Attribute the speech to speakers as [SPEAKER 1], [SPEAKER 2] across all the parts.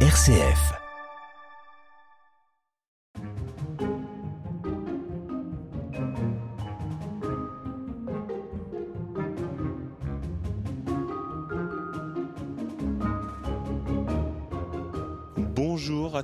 [SPEAKER 1] RCF.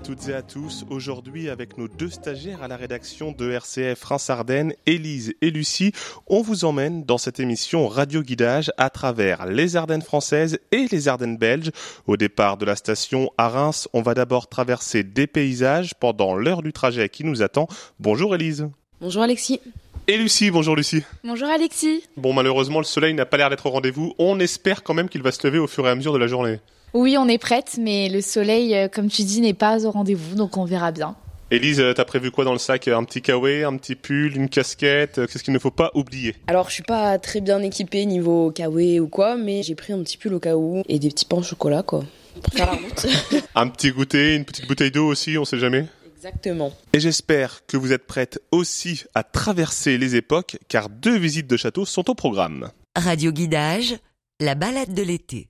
[SPEAKER 2] Toutes et à tous. Aujourd'hui, avec nos deux stagiaires à la rédaction de RCF Reims-Ardennes, Élise et Lucie, on vous emmène dans cette émission Radio Guidage à travers les Ardennes françaises et les Ardennes belges. Au départ de la station à Reims, on va d'abord traverser des paysages pendant l'heure du trajet qui nous attend. Bonjour Élise.
[SPEAKER 3] Bonjour Alexis.
[SPEAKER 2] Et Lucie, bonjour Lucie.
[SPEAKER 4] Bonjour Alexis.
[SPEAKER 2] Bon, malheureusement, le soleil n'a pas l'air d'être au rendez-vous. On espère quand même qu'il va se lever au fur et à mesure de la journée.
[SPEAKER 4] Oui, on est prête, mais le soleil, euh, comme tu dis, n'est pas au rendez-vous, donc on verra bien.
[SPEAKER 2] Élise, euh, t'as prévu quoi dans le sac? Un petit kawaii, un petit pull, une casquette? Euh, Qu'est-ce qu'il ne faut pas oublier?
[SPEAKER 3] Alors, je suis pas très bien équipée niveau kawaii ou quoi, mais j'ai pris un petit pull au cas où et des petits pains au chocolat, quoi, pour faire la route.
[SPEAKER 2] Un petit goûter, une petite bouteille d'eau aussi, on sait jamais?
[SPEAKER 3] Exactement.
[SPEAKER 2] Et j'espère que vous êtes prête aussi à traverser les époques, car deux visites de château sont au programme.
[SPEAKER 1] Radio Guidage, la balade de l'été.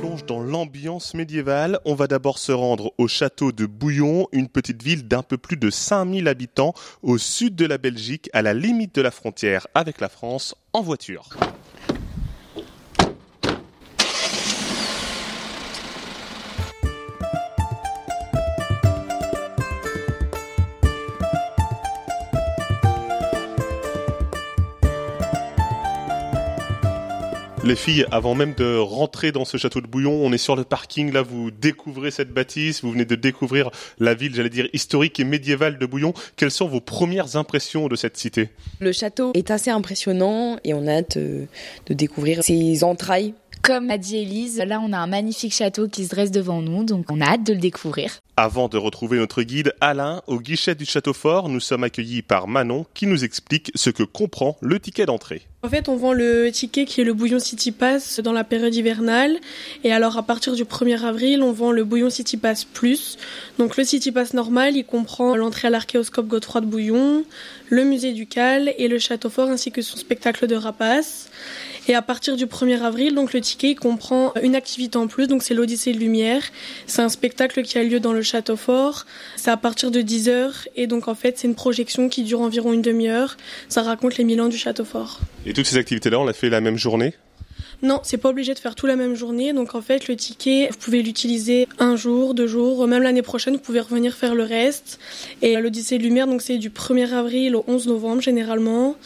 [SPEAKER 2] Plonge dans l'ambiance médiévale. On va d'abord se rendre au château de Bouillon, une petite ville d'un peu plus de 5000 habitants au sud de la Belgique, à la limite de la frontière avec la France, en voiture. Les filles, avant même de rentrer dans ce château de Bouillon, on est sur le parking, là vous découvrez cette bâtisse, vous venez de découvrir la ville, j'allais dire, historique et médiévale de Bouillon. Quelles sont vos premières impressions de cette cité?
[SPEAKER 3] Le château est assez impressionnant et on a hâte euh, de découvrir ses entrailles.
[SPEAKER 4] Comme a dit Élise, là on a un magnifique château qui se dresse devant nous, donc on a hâte de le découvrir.
[SPEAKER 2] Avant de retrouver notre guide Alain, au guichet du château fort, nous sommes accueillis par Manon qui nous explique ce que comprend le ticket d'entrée.
[SPEAKER 5] En fait, on vend le ticket qui est le bouillon City Pass dans la période hivernale. Et alors, à partir du 1er avril, on vend le bouillon City Pass Plus. Donc, le City Pass normal, il comprend l'entrée à l'archéoscope Godefroy de Bouillon, le musée du Cal et le château fort ainsi que son spectacle de rapaces. Et à partir du 1er avril, donc le ticket comprend une activité en plus, donc c'est l'Odyssée de Lumière. C'est un spectacle qui a lieu dans le château fort. C'est à partir de 10h et donc en fait c'est une projection qui dure environ une demi-heure. Ça raconte les mille ans du château fort.
[SPEAKER 2] Et toutes ces activités-là, on l'a fait la même journée?
[SPEAKER 5] Non, c'est pas obligé de faire tout la même journée. Donc en fait, le ticket, vous pouvez l'utiliser un jour, deux jours, même l'année prochaine, vous pouvez revenir faire le reste. Et l'Odyssée de Lumière, donc c'est du 1er avril au 11 novembre généralement.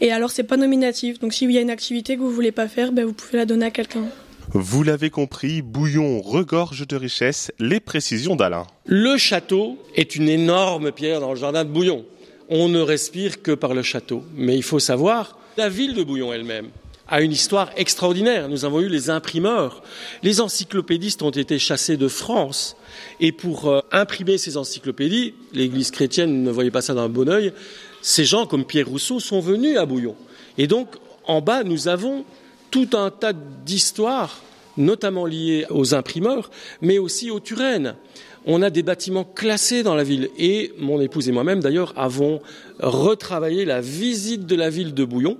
[SPEAKER 5] Et alors c'est pas nominatif. Donc s'il y a une activité que vous voulez pas faire, ben, vous pouvez la donner à quelqu'un.
[SPEAKER 2] Vous l'avez compris, Bouillon regorge de richesses, les précisions d'Alain.
[SPEAKER 6] Le château est une énorme pierre dans le jardin de Bouillon. On ne respire que par le château. Mais il faut savoir, la ville de Bouillon elle-même a une histoire extraordinaire. Nous avons eu les imprimeurs. Les encyclopédistes ont été chassés de France. Et pour euh, imprimer ces encyclopédies, l'Église chrétienne ne voyait pas ça d'un bon œil, ces gens comme Pierre Rousseau sont venus à Bouillon. Et donc, en bas, nous avons tout un tas d'histoires, notamment liées aux imprimeurs, mais aussi aux Turènes. On a des bâtiments classés dans la ville et mon épouse et moi-même d'ailleurs avons retravaillé la visite de la ville de Bouillon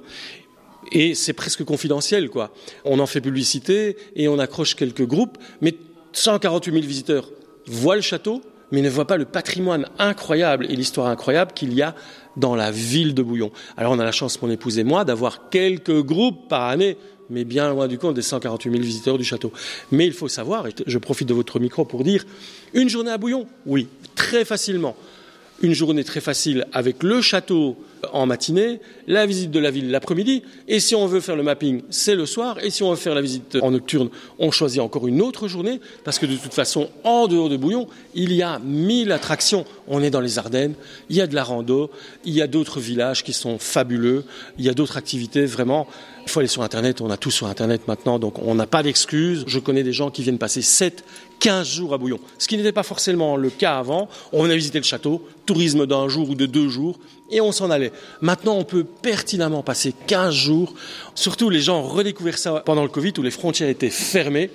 [SPEAKER 6] et c'est presque confidentiel quoi. On en fait publicité et on accroche quelques groupes mais 148 000 visiteurs voient le château mais ne voient pas le patrimoine incroyable et l'histoire incroyable qu'il y a dans la ville de Bouillon. Alors on a la chance, mon épouse et moi, d'avoir quelques groupes par année, mais bien loin du compte des 148 000 visiteurs du château. Mais il faut savoir, et je profite de votre micro pour dire, une journée à Bouillon, oui, très facilement. Une journée très facile avec le château en matinée, la visite de la ville l'après-midi, et si on veut faire le mapping, c'est le soir, et si on veut faire la visite en nocturne, on choisit encore une autre journée, parce que de toute façon, en dehors de Bouillon, il y a mille attractions. On est dans les Ardennes, il y a de la rando, il y a d'autres villages qui sont fabuleux, il y a d'autres activités vraiment. Il faut aller sur Internet, on a tout sur Internet maintenant, donc on n'a pas d'excuses. Je connais des gens qui viennent passer 7, 15 jours à Bouillon, ce qui n'était pas forcément le cas avant. On venait visiter le château, tourisme d'un jour ou de deux jours, et on s'en allait. Maintenant, on peut pertinemment passer 15 jours. Surtout, les gens ont redécouvert ça pendant le Covid où les frontières étaient fermées.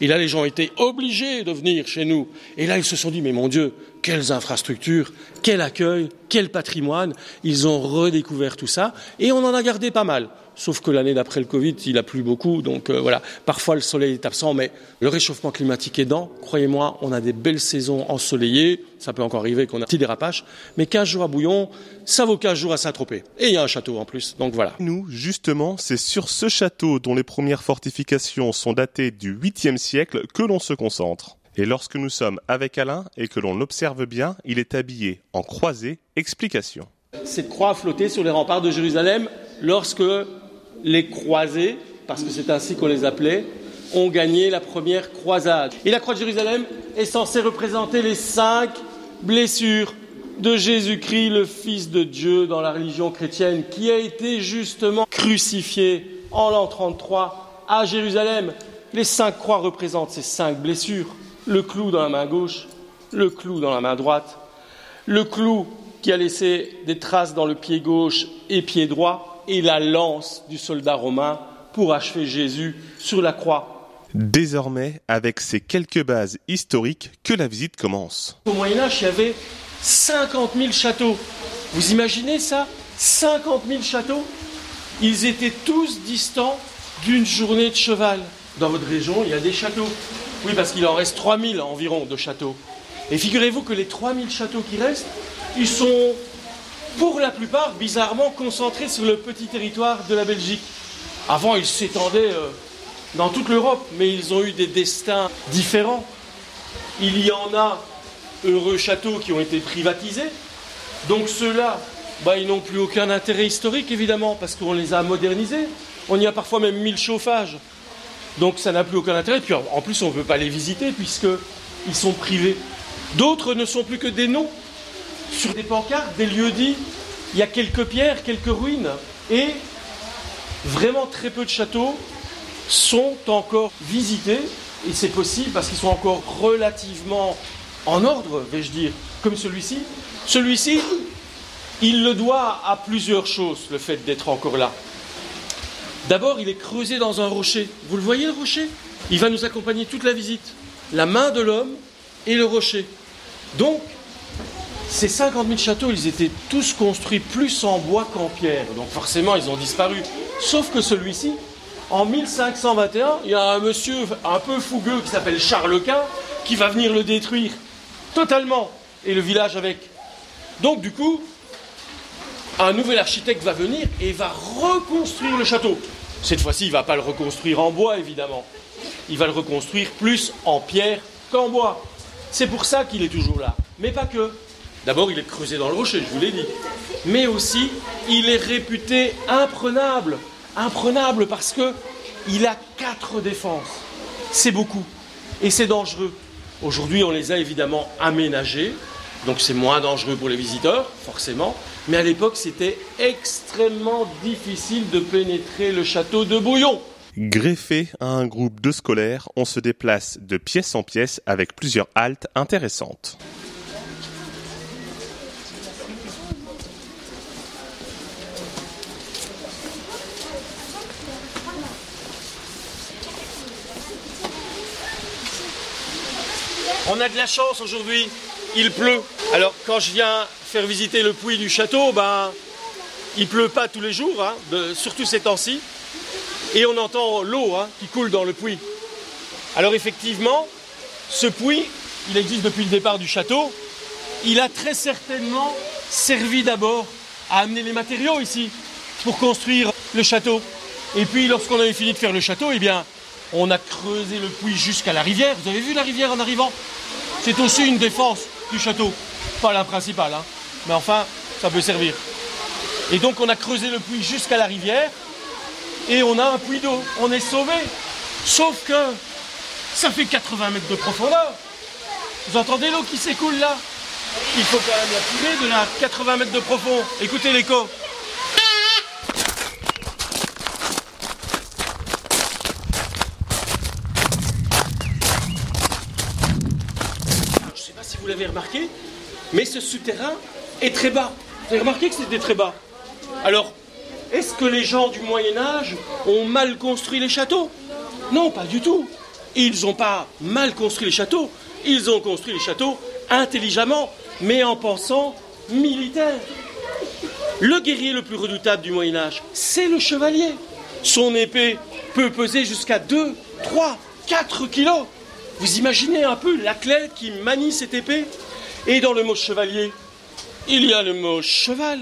[SPEAKER 6] Et là, les gens étaient obligés de venir chez nous. Et là, ils se sont dit, mais mon Dieu, quelles infrastructures, quel accueil, quel patrimoine. Ils ont redécouvert tout ça et on en a gardé pas mal. Sauf que l'année d'après le Covid, il a plu beaucoup, donc euh, voilà. Parfois le soleil est absent, mais le réchauffement climatique aidant, croyez-moi, on a des belles saisons ensoleillées. Ça peut encore arriver qu'on a un petit dérapage, mais 15 jours à Bouillon, ça vaut 15 jours à Saint-Tropez. Et il y a un château en plus, donc voilà.
[SPEAKER 2] Nous, justement, c'est sur ce château dont les premières fortifications sont datées du 8e siècle que l'on se concentre. Et lorsque nous sommes avec Alain et que l'on observe bien, il est habillé en croisée. Explication.
[SPEAKER 6] Cette croix a flotté sur les remparts de Jérusalem lorsque les croisés, parce que c'est ainsi qu'on les appelait, ont gagné la première croisade. Et la croix de Jérusalem est censée représenter les cinq blessures de Jésus-Christ, le Fils de Dieu dans la religion chrétienne, qui a été justement crucifié en l'an 33 à Jérusalem. Les cinq croix représentent ces cinq blessures. Le clou dans la main gauche, le clou dans la main droite, le clou qui a laissé des traces dans le pied gauche et pied droit, et la lance du soldat romain pour achever Jésus sur la croix.
[SPEAKER 2] Désormais, avec ces quelques bases historiques, que la visite commence.
[SPEAKER 6] Au Moyen Âge, il y avait 50 000 châteaux. Vous imaginez ça? 50 000 châteaux? Ils étaient tous distants d'une journée de cheval. Dans votre région, il y a des châteaux. Oui, parce qu'il en reste 3 000 environ de châteaux. Et figurez-vous que les 3 000 châteaux qui restent, ils sont pour la plupart bizarrement concentrés sur le petit territoire de la Belgique. Avant, ils s'étendaient euh, dans toute l'Europe, mais ils ont eu des destins différents. Il y en a heureux châteaux qui ont été privatisés, donc ceux-là, bah, ils n'ont plus aucun intérêt historique évidemment, parce qu'on les a modernisés. On y a parfois même mis le chauffage. Donc ça n'a plus aucun intérêt. Puis en plus, on ne peut pas les visiter puisqu'ils sont privés. D'autres ne sont plus que des noms sur des pancartes, des lieux dits, il y a quelques pierres, quelques ruines, et vraiment très peu de châteaux sont encore visités, et c'est possible parce qu'ils sont encore relativement en ordre, vais-je dire, comme celui-ci. Celui-ci, il le doit à plusieurs choses, le fait d'être encore là. D'abord, il est creusé dans un rocher. Vous le voyez, le rocher? Il va nous accompagner toute la visite. La main de l'homme et le rocher. Donc, ces 50 000 châteaux, ils étaient tous construits plus en bois qu'en pierre. Donc forcément, ils ont disparu. Sauf que celui-ci, en 1521, il y a un monsieur un peu fougueux qui s'appelle Charles Quint qui va venir le détruire totalement et le village avec. Donc du coup, un nouvel architecte va venir et va reconstruire le château. Cette fois-ci, il ne va pas le reconstruire en bois, évidemment. Il va le reconstruire plus en pierre qu'en bois. C'est pour ça qu'il est toujours là. Mais pas que. D'abord, il est creusé dans le rocher, je vous l'ai dit. Mais aussi, il est réputé imprenable. Imprenable parce que il a quatre défenses. C'est beaucoup. Et c'est dangereux. Aujourd'hui, on les a évidemment aménagés. Donc c'est moins dangereux pour les visiteurs, forcément. Mais à l'époque, c'était extrêmement difficile de pénétrer le château de Bouillon.
[SPEAKER 2] Greffé à un groupe de scolaires, on se déplace de pièce en pièce avec plusieurs haltes intéressantes.
[SPEAKER 6] On a de la chance aujourd'hui, il pleut. Alors quand je viens faire visiter le puits du château, ben il pleut pas tous les jours, hein, surtout ces temps-ci, et on entend l'eau hein, qui coule dans le puits. Alors effectivement, ce puits, il existe depuis le départ du château. Il a très certainement servi d'abord à amener les matériaux ici pour construire le château. Et puis lorsqu'on avait fini de faire le château, eh bien, on a creusé le puits jusqu'à la rivière. Vous avez vu la rivière en arrivant? C'est aussi une défense du château. Pas la principale, hein. mais enfin, ça peut servir. Et donc on a creusé le puits jusqu'à la rivière et on a un puits d'eau. On est sauvé. Sauf que ça fait 80 mètres de profondeur. Vous entendez l'eau qui s'écoule là? Il faut quand même la tirer de là, 80 mètres de profond. Écoutez l'écho. L'avez remarqué, mais ce souterrain est très bas. Vous avez remarqué que c'était très bas. Alors, est-ce que les gens du Moyen Âge ont mal construit les châteaux? Non, pas du tout. Ils n'ont pas mal construit les châteaux, ils ont construit les châteaux intelligemment, mais en pensant militaire. Le guerrier le plus redoutable du Moyen Âge, c'est le chevalier. Son épée peut peser jusqu'à 2, 3, 4 kilos. Vous imaginez un peu l'athlète qui manie cette épée Et dans le mot chevalier, il y a le mot cheval.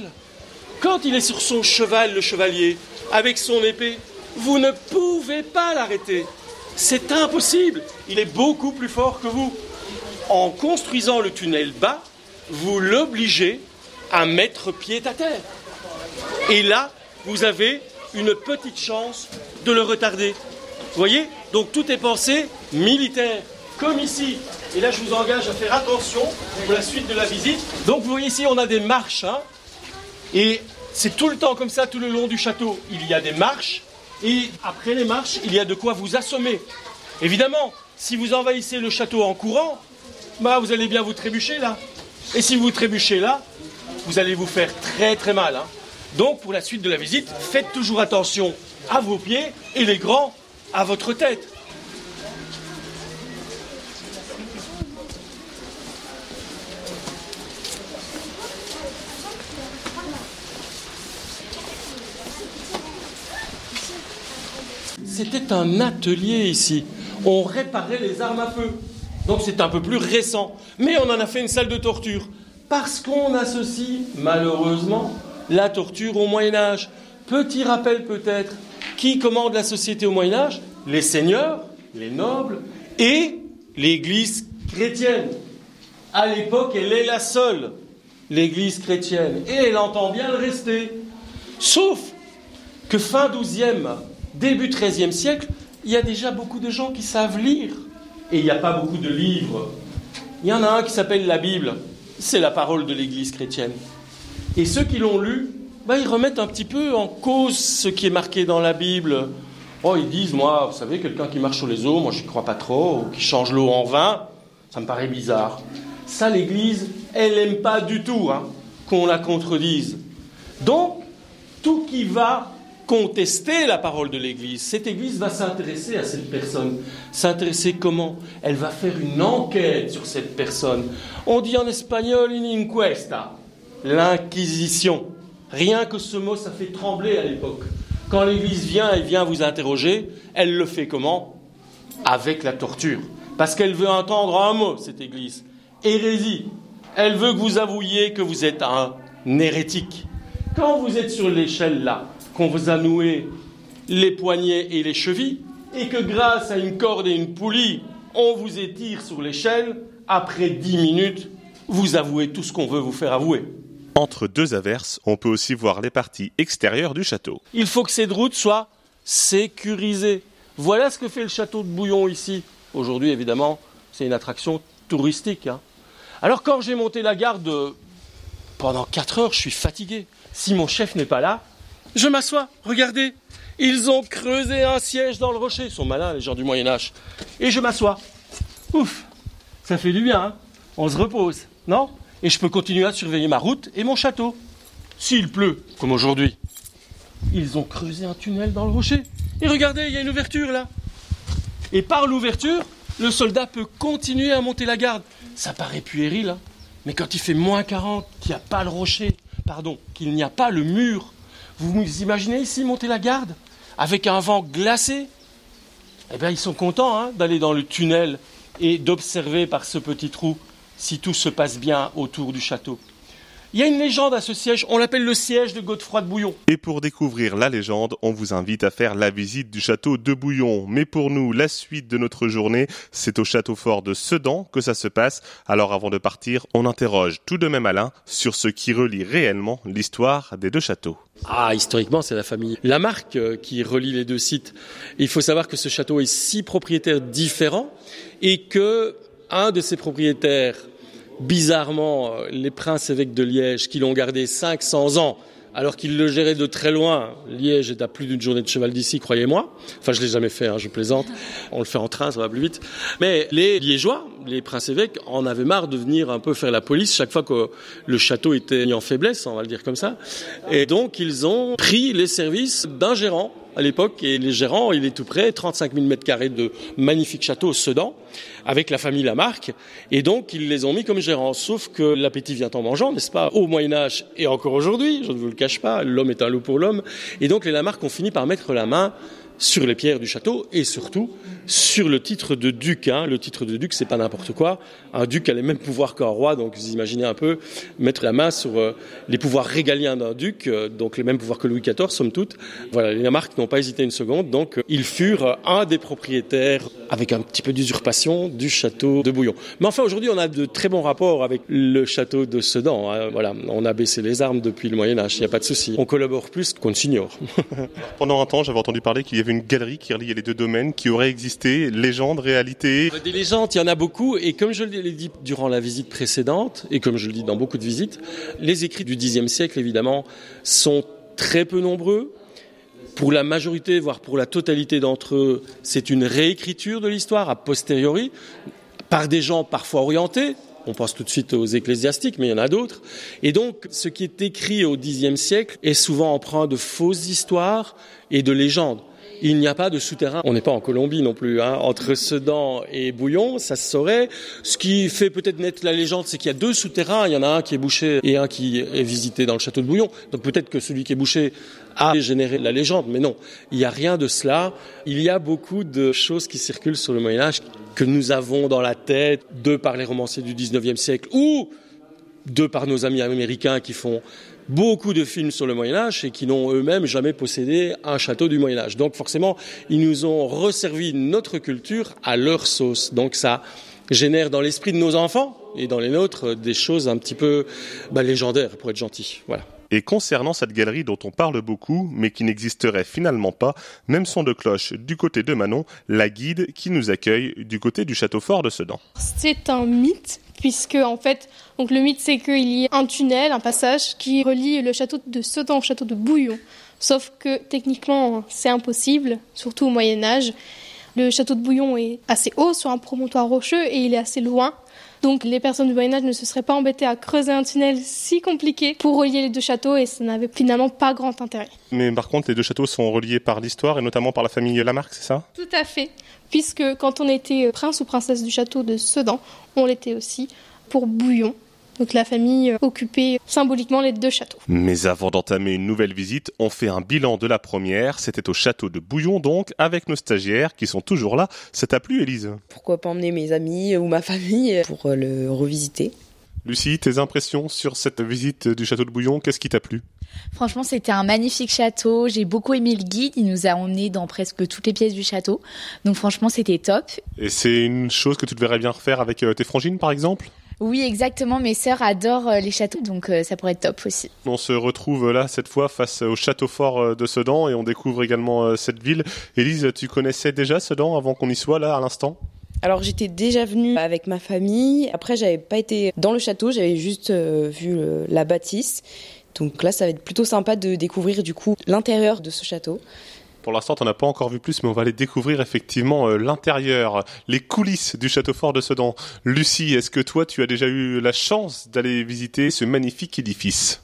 [SPEAKER 6] Quand il est sur son cheval, le chevalier, avec son épée, vous ne pouvez pas l'arrêter. C'est impossible. Il est beaucoup plus fort que vous. En construisant le tunnel bas, vous l'obligez à mettre pied à terre. Et là, vous avez une petite chance de le retarder. Vous voyez? Donc tout est pensé militaire, comme ici. Et là, je vous engage à faire attention pour la suite de la visite. Donc vous voyez ici, on a des marches. Hein. et c'est tout le temps comme ça, tout le long du château. Il y a des marches. Et après les marches, il y a de quoi vous assommer. Évidemment, si vous envahissez le château en courant, bah, vous allez bien vous trébucher là. Et si vous trébuchez là, vous allez vous faire très très mal. Hein. Donc pour la suite de la visite, faites toujours attention à vos pieds et les grands à votre tête. C'était un atelier ici. On réparait les armes à feu. Donc c'est un peu plus récent. Mais on en a fait une salle de torture. Parce qu'on associe, malheureusement, la torture au Moyen Âge. Petit rappel peut-être, qui commande la société au Moyen Âge? Les seigneurs, les nobles et l'Église chrétienne. À l'époque, elle est la seule, l'Église chrétienne, et elle entend bien le rester. Sauf que fin 12e, début 13e siècle, il y a déjà beaucoup de gens qui savent lire. Et il n'y a pas beaucoup de livres. Il y en a un qui s'appelle la Bible. C'est la parole de l'Église chrétienne. Et ceux qui l'ont lu, bah, ils remettent un petit peu en cause ce qui est marqué dans la Bible. Oh, ils disent, moi, vous savez, quelqu'un qui marche sur les eaux, moi, je n'y crois pas trop, ou qui change l'eau en vin, ça me paraît bizarre. Ça, l'Église, elle n'aime pas du tout hein, qu'on la contredise. Donc, tout qui va contester la parole de l'Église, cette Église va s'intéresser à cette personne. S'intéresser comment Elle va faire une enquête sur cette personne. On dit en espagnol une inquesta l'inquisition. Rien que ce mot, ça fait trembler à l'époque. Quand l'Église vient et vient vous interroger, elle le fait comment? Avec la torture. Parce qu'elle veut entendre un mot, cette Église. Hérésie. Elle veut que vous avouiez que vous êtes un hérétique. Quand vous êtes sur l'échelle là, qu'on vous a noué les poignets et les chevilles, et que grâce à une corde et une poulie, on vous étire sur l'échelle, après dix minutes, vous avouez tout ce qu'on veut vous faire avouer.
[SPEAKER 2] Entre deux averses, on peut aussi voir les parties extérieures du château.
[SPEAKER 6] Il faut que cette route soit sécurisée. Voilà ce que fait le château de Bouillon ici. Aujourd'hui, évidemment, c'est une attraction touristique. Hein. Alors quand j'ai monté la garde pendant 4 heures, je suis fatigué. Si mon chef n'est pas là, je m'assois. Regardez, ils ont creusé un siège dans le rocher. Ils sont malins, les gens du Moyen Âge. Et je m'assois. Ouf, ça fait du bien. Hein. On se repose, non? Et je peux continuer à surveiller ma route et mon château. S'il pleut, comme aujourd'hui. Ils ont creusé un tunnel dans le rocher. Et regardez, il y a une ouverture là. Et par l'ouverture, le soldat peut continuer à monter la garde. Ça paraît puéril, hein mais quand il fait moins 40, qu'il n'y a pas le rocher, pardon, qu'il n'y a pas le mur, vous imaginez ici monter la garde avec un vent glacé? Eh bien, ils sont contents hein, d'aller dans le tunnel et d'observer par ce petit trou si tout se passe bien autour du château. Il y a une légende à ce siège, on l'appelle le siège de Godefroy de Bouillon.
[SPEAKER 2] Et pour découvrir la légende, on vous invite à faire la visite du château de Bouillon. Mais pour nous, la suite de notre journée, c'est au château fort de Sedan que ça se passe. Alors avant de partir, on interroge tout de même Alain sur ce qui relie réellement l'histoire des deux châteaux.
[SPEAKER 6] Ah, historiquement, c'est la famille Lamarck euh, qui relie les deux sites. Il faut savoir que ce château est six propriétaires différents et que un de ses propriétaires, bizarrement, euh, les princes évêques de Liège, qui l'ont gardé 500 ans, alors qu'il le gérait de très loin. Liège est à plus d'une journée de cheval d'ici, croyez-moi. Enfin, je l'ai jamais fait, hein, je plaisante. On le fait en train, ça va plus vite. Mais les Liégeois, les princes évêques, en avaient marre de venir un peu faire la police chaque fois que le château était mis en faiblesse, on va le dire comme ça. Et donc, ils ont pris les services d'un gérant à l'époque, et les gérants, il est tout près, 35 000 mètres carrés de magnifique château au Sedan. avec la famille Lamarck, et donc ils les ont mis comme gérants. Sauf que l'appétit vient en mangeant, n'est-ce pas Au Moyen Âge et encore aujourd'hui, je ne vous le cache pas, l'homme est un loup pour l'homme, et donc les Lamarck ont fini par mettre la main sur les pierres du château et surtout sur le titre de duc. Hein. Le titre de duc, c'est pas n'importe quoi. Un duc a les mêmes pouvoirs qu'un roi, donc vous imaginez un peu mettre la main sur euh, les pouvoirs régaliens d'un duc, euh, donc les mêmes pouvoirs que Louis XIV, somme toute. Voilà, les Lamarck n'ont pas hésité une seconde, donc euh, ils furent un des propriétaires, avec un petit peu d'usurpation, du château de Bouillon. Mais enfin, aujourd'hui, on a de très bons rapports avec le château de Sedan. Hein. Voilà, on a baissé les armes depuis le Moyen Âge, il n'y a pas de souci. On collabore plus qu'on ne s'ignore.
[SPEAKER 2] Pendant un temps, j'avais entendu parler qu'il y avait une galerie qui reliait les deux domaines, qui aurait existé, légende, réalité.
[SPEAKER 6] Des légendes, il y en a beaucoup, et comme je l'ai dit durant la visite précédente, et comme je le dis dans beaucoup de visites, les écrits du Xe siècle, évidemment, sont très peu nombreux. Pour la majorité, voire pour la totalité d'entre eux, c'est une réécriture de l'histoire a posteriori, par des gens parfois orientés, on pense tout de suite aux ecclésiastiques, mais il y en a d'autres. Et donc, ce qui est écrit au Xe siècle est souvent emprunt de fausses histoires et de légendes. Il n'y a pas de souterrain. On n'est pas en Colombie non plus. Hein. Entre Sedan et Bouillon, ça se saurait. Ce qui fait peut-être naître la légende, c'est qu'il y a deux souterrains. Il y en a un qui est bouché et un qui est visité dans le château de Bouillon. Donc peut-être que celui qui est bouché a généré la légende. Mais non, il n'y a rien de cela. Il y a beaucoup de choses qui circulent sur le Moyen Âge que nous avons dans la tête, de par les romanciers du 19e siècle ou de par nos amis américains qui font beaucoup de films sur le Moyen Âge et qui n'ont eux-mêmes jamais possédé un château du Moyen Âge. Donc forcément, ils nous ont resservi notre culture à leur sauce. Donc ça génère dans l'esprit de nos enfants et dans les nôtres des choses un petit peu bah, légendaires, pour être gentil. Voilà.
[SPEAKER 2] Et concernant cette galerie dont on parle beaucoup, mais qui n'existerait finalement pas, même son de cloche du côté de Manon, la guide qui nous accueille du côté du château fort de Sedan.
[SPEAKER 7] C'est un mythe puisque en fait, donc le mythe c'est qu'il y a un tunnel, un passage qui relie le château de Sedan au château de Bouillon. Sauf que techniquement c'est impossible, surtout au Moyen Âge. Le château de Bouillon est assez haut sur un promontoire rocheux et il est assez loin. Donc les personnes du Moyen Âge ne se seraient pas embêtées à creuser un tunnel si compliqué pour relier les deux châteaux et ça n'avait finalement pas grand intérêt.
[SPEAKER 2] Mais par contre, les deux châteaux sont reliés par l'histoire et notamment par la famille Lamarck, c'est ça?
[SPEAKER 7] Tout à fait puisque quand on était prince ou princesse du château de Sedan, on l'était aussi pour Bouillon. Donc la famille occupait symboliquement les deux châteaux.
[SPEAKER 2] Mais avant d'entamer une nouvelle visite, on fait un bilan de la première. C'était au château de Bouillon donc, avec nos stagiaires qui sont toujours là. Ça t'a plu Élise?
[SPEAKER 3] Pourquoi pas emmener mes amis ou ma famille pour le revisiter?
[SPEAKER 2] Lucie, tes impressions sur cette visite du château de Bouillon, qu'est-ce qui t'a plu?
[SPEAKER 4] Franchement, c'était un magnifique château. J'ai beaucoup aimé le guide. Il nous a emmenés dans presque toutes les pièces du château. Donc franchement, c'était top.
[SPEAKER 2] Et c'est une chose que tu devrais bien refaire avec euh, tes frangines, par exemple?
[SPEAKER 4] Oui, exactement. Mes sœurs adorent euh, les châteaux, donc euh, ça pourrait être top aussi.
[SPEAKER 2] On se retrouve là cette fois face au château fort de Sedan et on découvre également cette ville. Élise, tu connaissais déjà Sedan avant qu'on y soit là à l'instant?
[SPEAKER 3] Alors j'étais déjà venue avec ma famille. Après j'avais pas été dans le château, j'avais juste euh, vu la bâtisse. Donc là ça va être plutôt sympa de découvrir du coup l'intérieur de ce château.
[SPEAKER 2] Pour l'instant, on n'a pas encore vu plus, mais on va aller découvrir effectivement euh, l'intérieur, les coulisses du château fort de Sedan. Lucie, est-ce que toi, tu as déjà eu la chance d'aller visiter ce magnifique édifice?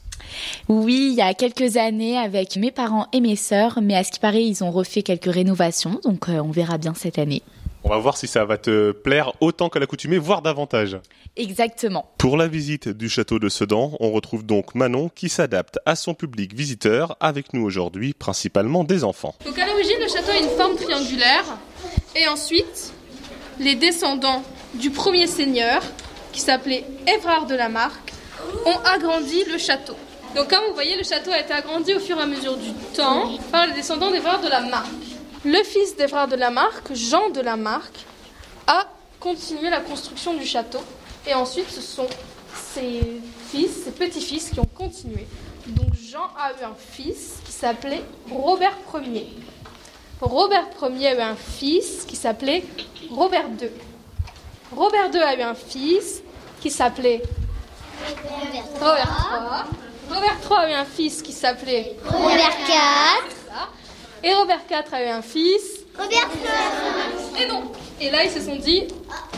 [SPEAKER 4] Oui, il y a quelques années avec mes parents et mes sœurs, mais à ce qui paraît, ils ont refait quelques rénovations, donc euh, on verra bien cette année.
[SPEAKER 2] On va voir si ça va te plaire autant qu'à l'accoutumée, voire davantage.
[SPEAKER 4] Exactement.
[SPEAKER 2] Pour la visite du château de Sedan, on retrouve donc Manon qui s'adapte à son public visiteur, avec nous aujourd'hui principalement des enfants.
[SPEAKER 7] Donc à l'origine, le château a une forme triangulaire, et ensuite, les descendants du premier seigneur, qui s'appelait Évrard de la Marque, ont agrandi le château. Donc comme vous voyez, le château a été agrandi au fur et à mesure du temps par les descendants d'Évrard de la Marque. Le fils d'Evrard de Lamarck, Jean de Lamarck, a continué la construction du château. Et ensuite, ce sont ses fils, ses petits-fils qui ont continué. Donc Jean a eu un fils qui s'appelait Robert Ier. Robert Ier a eu un fils qui s'appelait Robert II. Robert II a eu un fils qui s'appelait Robert III. Robert III a eu un fils qui s'appelait
[SPEAKER 8] Robert IV.
[SPEAKER 7] Et Robert IV a eu un fils.
[SPEAKER 8] Robert
[SPEAKER 7] Et non. Et là, ils se sont dit,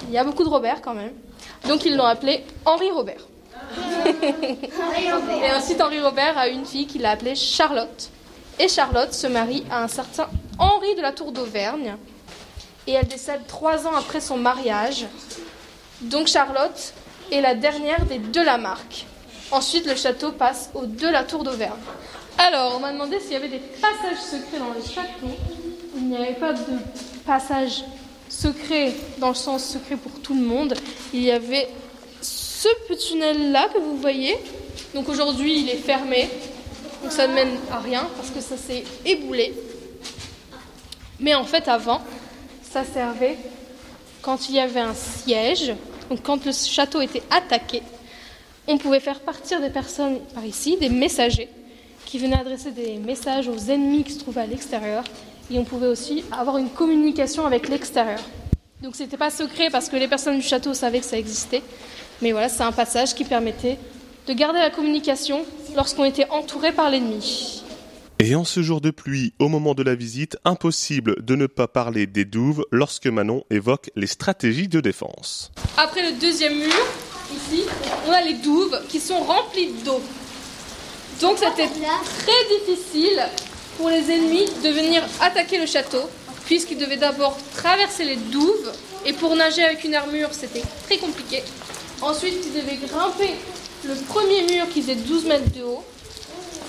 [SPEAKER 7] il y a beaucoup de Robert quand même. Donc ils l'ont appelé Henri Robert. et ensuite, Henri Robert a eu une fille qu'il a appelée Charlotte. Et Charlotte se marie à un certain Henri de la Tour d'Auvergne. et elle décède trois ans après son mariage. Donc Charlotte est la dernière des deux Lamarck. Ensuite, le château passe aux deux la Tour d'Auvergne. Alors, on m'a demandé s'il y avait des passages secrets dans le château. Il n'y avait pas de passage secret dans le sens secret pour tout le monde. Il y avait ce petit tunnel-là que vous voyez. Donc aujourd'hui, il est fermé. Donc ça ne mène à rien parce que ça s'est éboulé. Mais en fait, avant, ça servait quand il y avait un siège. Donc quand le château était attaqué, on pouvait faire partir des personnes par ici, des messagers, qui venaient adresser des messages aux ennemis qui se trouvaient à l'extérieur. Et on pouvait aussi avoir une communication avec l'extérieur. Donc c'était pas secret parce que les personnes du château savaient que ça existait. Mais voilà, c'est un passage qui permettait de garder la communication lorsqu'on était entouré par l'ennemi.
[SPEAKER 2] Et en ce jour de pluie, au moment de la visite, impossible de ne pas parler des douves lorsque Manon évoque les stratégies de défense.
[SPEAKER 7] Après le deuxième mur, ici, on a les douves qui sont remplies d'eau. Donc c'était très difficile pour les ennemis de venir attaquer le château, puisqu'ils devaient d'abord traverser les douves, et pour nager avec une armure, c'était très compliqué. Ensuite, ils devaient grimper le premier mur qui faisait 12 mètres de haut,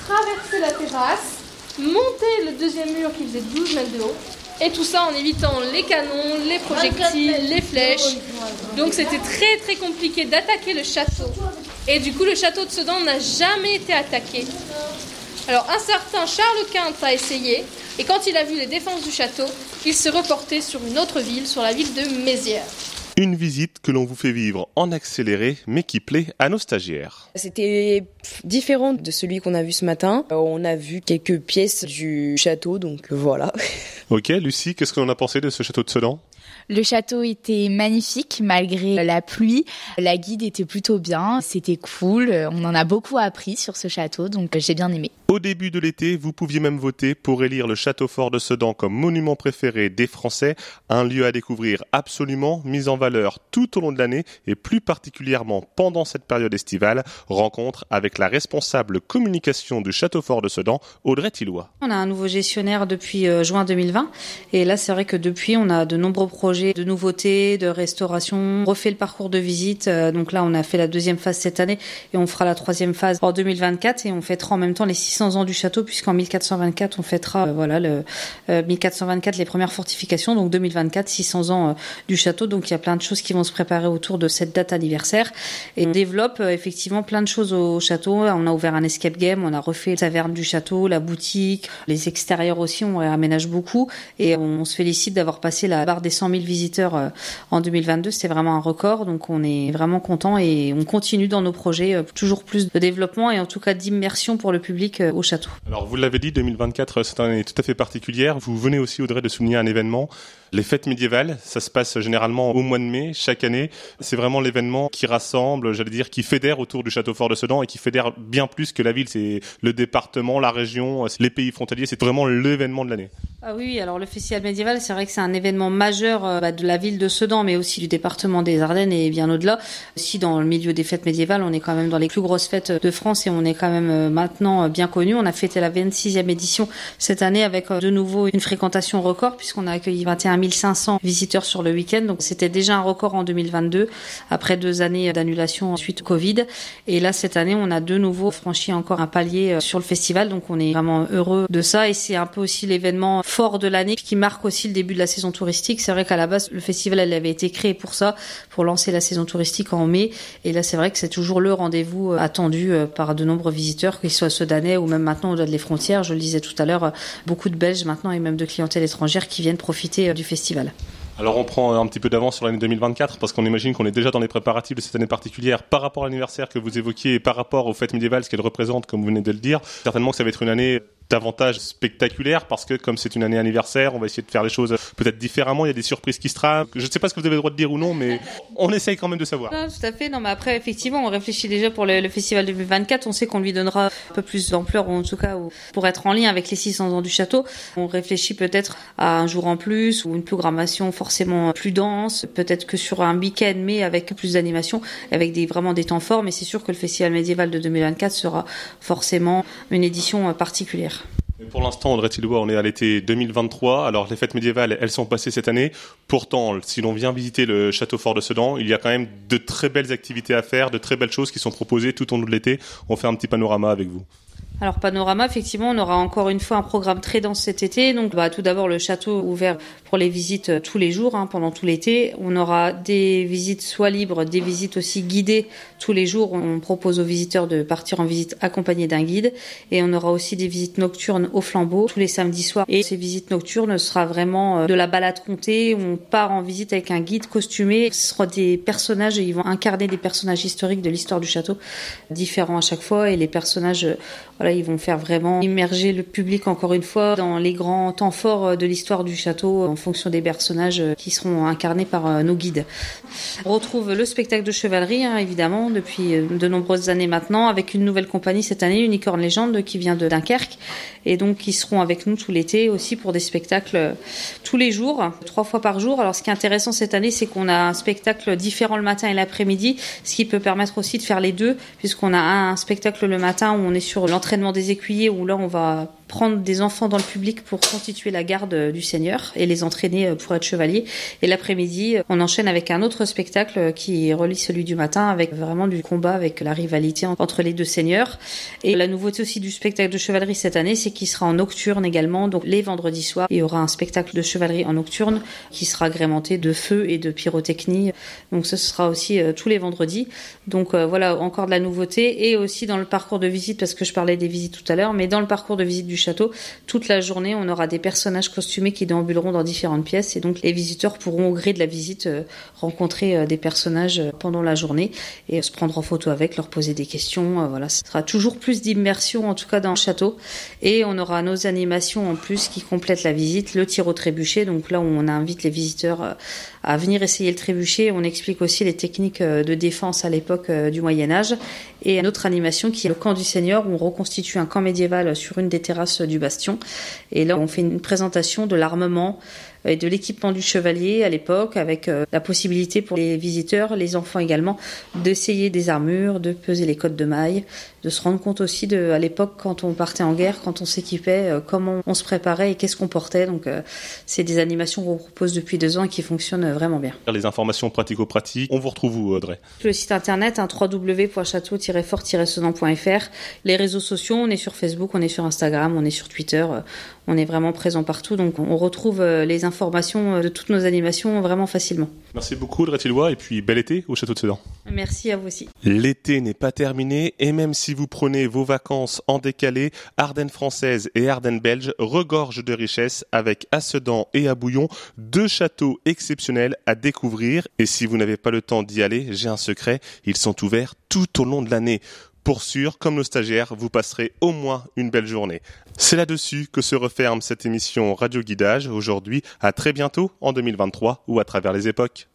[SPEAKER 7] traverser la terrasse, monter le deuxième mur qui faisait 12 mètres de haut, et tout ça en évitant les canons, les projectiles, les flèches. Donc c'était très très compliqué d'attaquer le château. Et du coup, le château de Sedan n'a jamais été attaqué. Alors un certain Charles Quint a essayé, et quand il a vu les défenses du château, il s'est reporté sur une autre ville, sur la ville de Mézières.
[SPEAKER 2] Une visite que l'on vous fait vivre en accéléré, mais qui plaît à nos stagiaires.
[SPEAKER 3] C'était différent de celui qu'on a vu ce matin. Euh, on a vu quelques pièces du château, donc voilà.
[SPEAKER 2] Ok, Lucie, qu'est-ce qu'on a pensé de ce château de Sedan?
[SPEAKER 4] Le château était magnifique malgré la pluie. La guide était plutôt bien, c'était cool. On en a beaucoup appris sur ce château, donc j'ai bien aimé.
[SPEAKER 2] Au début de l'été, vous pouviez même voter pour élire le château fort de Sedan comme monument préféré des Français, un lieu à découvrir absolument, mis en valeur tout au long de l'année et plus particulièrement pendant cette période estivale. Rencontre avec la responsable communication du château fort de Sedan, Audrey Tillois.
[SPEAKER 9] On a un nouveau gestionnaire depuis euh, juin 2020 et là c'est vrai que depuis on a de nombreux projets de nouveautés, de restauration. On refait le parcours de visite. Euh, donc là, on a fait la deuxième phase cette année et on fera la troisième phase en 2024 et on fêtera en même temps les 600 ans du château puisqu'en 1424 on fêtera euh, voilà le 1424 euh, les premières fortifications donc 2024 600 ans du château. Donc il y a plein de choses qui vont se préparer autour de cette date anniversaire et on développe effectivement plein de choses au château. On a ouvert un escape game, on a refait la taverne du château, la boutique, les extérieurs aussi, on réaménage beaucoup et on se félicite d'avoir passé la barre des 100 000 visiteurs euh, en 2022. C'était vraiment un record, donc on est vraiment content et on continue dans nos projets euh, toujours plus de développement et en tout cas d'immersion pour le public euh, au château.
[SPEAKER 2] Alors vous l'avez dit, 2024 c'est une année tout à fait particulière. Vous venez aussi Audrey de souligner un événement les fêtes médiévales, ça se passe généralement au mois de mai chaque année. C'est vraiment l'événement qui rassemble, j'allais dire, qui fédère autour du château fort de Sedan et qui fédère bien plus que la ville. C'est le département, la région, les pays frontaliers. C'est vraiment l'événement de l'année.
[SPEAKER 9] Ah oui, alors le festival médiéval, c'est vrai que c'est un événement majeur euh, bah, de la ville de Sedan, mais aussi du département des Ardennes et bien au-delà. Aussi dans le milieu des fêtes médiévales, on est quand même dans les plus grosses fêtes de France et on est quand même euh, maintenant euh, bien connu. On a fêté la 26e édition cette année avec de nouveau une fréquentation record puisqu'on a accueilli 21 1500 visiteurs sur le week-end. Donc c'était déjà un record en 2022 après deux années d'annulation suite Covid. Et là cette année, on a de nouveau franchi encore un palier euh, sur le festival. Donc on est vraiment heureux de ça et c'est un peu aussi l'événement fort de l'année qui marque aussi le début de la saison touristique. C'est vrai qu'à la base le festival avait été créé pour ça, pour lancer la saison touristique en mai. Et là c'est vrai que c'est toujours le rendez-vous euh, attendu euh, par de nombreux visiteurs, qu'ils soient sudanais ou même maintenant au-delà des frontières. Je le disais tout à l'heure, beaucoup de Belges maintenant et même de clientèle étrangère qui viennent profiter du festival.
[SPEAKER 2] Alors on prend un petit peu d'avance sur l'année 2024 parce qu'on imagine qu'on est déjà dans les préparatifs de cette année particulière par rapport à l'anniversaire que vous évoquiez et par rapport aux fêtes médiévales, ce qu'elles représentent comme vous venez de le dire. Certainement que ça va être une année davantage spectaculaire parce que comme c'est une année anniversaire, on va essayer de faire les choses peut-être différemment. Il y a des surprises qui se trament. Je ne sais pas ce que vous avez le droit de dire ou non, mais on essaye quand même de savoir.
[SPEAKER 9] Non, tout à fait. Non, mais après, effectivement, on réfléchit déjà pour le, festival 2024. On sait qu'on lui donnera un peu plus d'ampleur, ou en tout cas, pour être en lien avec les 600 ans du château. On réfléchit peut-être à un jour en plus ou une programmation forcément plus dense, peut-être que sur un week-end, mais avec plus d'animation, avec vraiment des temps forts. Mais c'est sûr que le festival médiéval de 2024 sera forcément une édition particulière.
[SPEAKER 2] Pour l'instant, Audrey Tillois, on est à l'été 2023. Alors, les fêtes médiévales, elles sont passées cette année. Pourtant, si l'on vient visiter le château fort de Sedan, il y a quand même de très belles activités à faire, de très belles choses qui sont proposées tout au long de l'été. On fait un petit panorama avec vous.
[SPEAKER 9] Alors panorama, effectivement, on aura encore une fois un programme très dense cet été. Donc bah, tout d'abord le château ouvert pour les visites euh, tous les jours hein, pendant tout l'été. On aura des visites soit libres, des visites aussi guidées tous les jours. On propose aux visiteurs de partir en visite accompagnés d'un guide et on aura aussi des visites nocturnes au flambeau tous les samedis soirs. Et ces visites nocturnes sera vraiment euh, de la balade comptée. On part en visite avec un guide costumé. Ce sera des personnages et ils vont incarner des personnages historiques de l'histoire du château différents à chaque fois et les personnages euh, ils vont faire vraiment immerger le public encore une fois dans les grands temps forts de l'histoire du château en fonction des personnages qui seront incarnés par euh, nos guides. On retrouve le spectacle de chevalerie, hein, évidemment, depuis euh, de nombreuses années maintenant, avec une nouvelle compagnie cette année, Unicorn Légende, qui vient de Dunkerque, et donc qui seront avec nous tout l'été aussi pour des spectacles euh, tous les jours, trois fois par jour. Alors ce qui est intéressant cette année, c'est qu'on a un spectacle différent le matin et l'après-midi, ce qui peut permettre aussi de faire les deux, puisqu'on a un spectacle le matin où on est sur des écuyers où là on va prendre des enfants dans le public pour constituer la garde du Seigneur et les entraîner pour être chevaliers. Et l'après-midi, on enchaîne avec un autre spectacle qui relie celui du matin avec vraiment du combat avec la rivalité entre les deux seigneurs. Et la nouveauté aussi du spectacle de chevalerie cette année, c'est qu'il sera en nocturne également. Donc les vendredis soirs, il y aura un spectacle de chevalerie en nocturne qui sera agrémenté de feu et de pyrotechnie. Donc ce sera aussi euh, tous les vendredis. Donc euh, voilà, encore de la nouveauté et aussi dans le parcours de visite parce que je parlais des visites tout à l'heure, mais dans le parcours de visite du château. Toute la journée, on aura des personnages costumés qui déambuleront dans différentes pièces et donc les visiteurs pourront au gré de la visite euh, rencontrer euh, des personnages euh, pendant la journée et se prendre en photo avec, leur poser des questions. Voilà, ce sera toujours plus d'immersion en tout cas dans le château et on aura nos animations en plus qui complètent la visite, le tir au trébuchet. Donc là, on invite les visiteurs à venir essayer le trébuchet. On explique aussi les techniques de défense à l'époque du Moyen Âge et une autre animation qui est le camp du Seigneur où on reconstitue un camp médiéval sur une des terrasses du bastion. Et là, on fait une présentation de l'armement et de l'équipement du chevalier à l'époque, avec euh, la possibilité pour les visiteurs, les enfants également, d'essayer des armures, de peser les codes de mailles, de se rendre compte aussi de, à l'époque, quand on partait en guerre, quand on s'équipait, euh, comment on se préparait et qu'est-ce qu'on portait. Donc, euh, c'est des animations qu'on propose depuis deux ans et qui fonctionnent vraiment bien.
[SPEAKER 2] Les informations pratico-pratiques, on vous retrouve où, Audrey?
[SPEAKER 9] Le site internet, hein, www.château-fort-sedan.fr. Les réseaux sociaux, on est sur Facebook, on est sur Instagram, on est sur Twitter. On est vraiment présent partout, donc on retrouve les informations de toutes nos animations vraiment facilement.
[SPEAKER 2] Merci beaucoup, Audrey Tillois, et puis bel été au Château de Sedan.
[SPEAKER 9] Merci à vous aussi.
[SPEAKER 2] L'été n'est pas terminé, et même si vous prenez vos vacances en décalé, Ardennes françaises et Ardennes belges regorgent de richesses avec à Sedan et à Bouillon deux châteaux exceptionnels à découvrir. Et si vous n'avez pas le temps d'y aller, j'ai un secret, ils sont ouverts tout au long de l'année. Pour sûr, comme nos stagiaires, vous passerez au moins une belle journée. C'est là-dessus que se referme cette émission Radio Guidage aujourd'hui. À très bientôt en 2023 ou à travers les époques.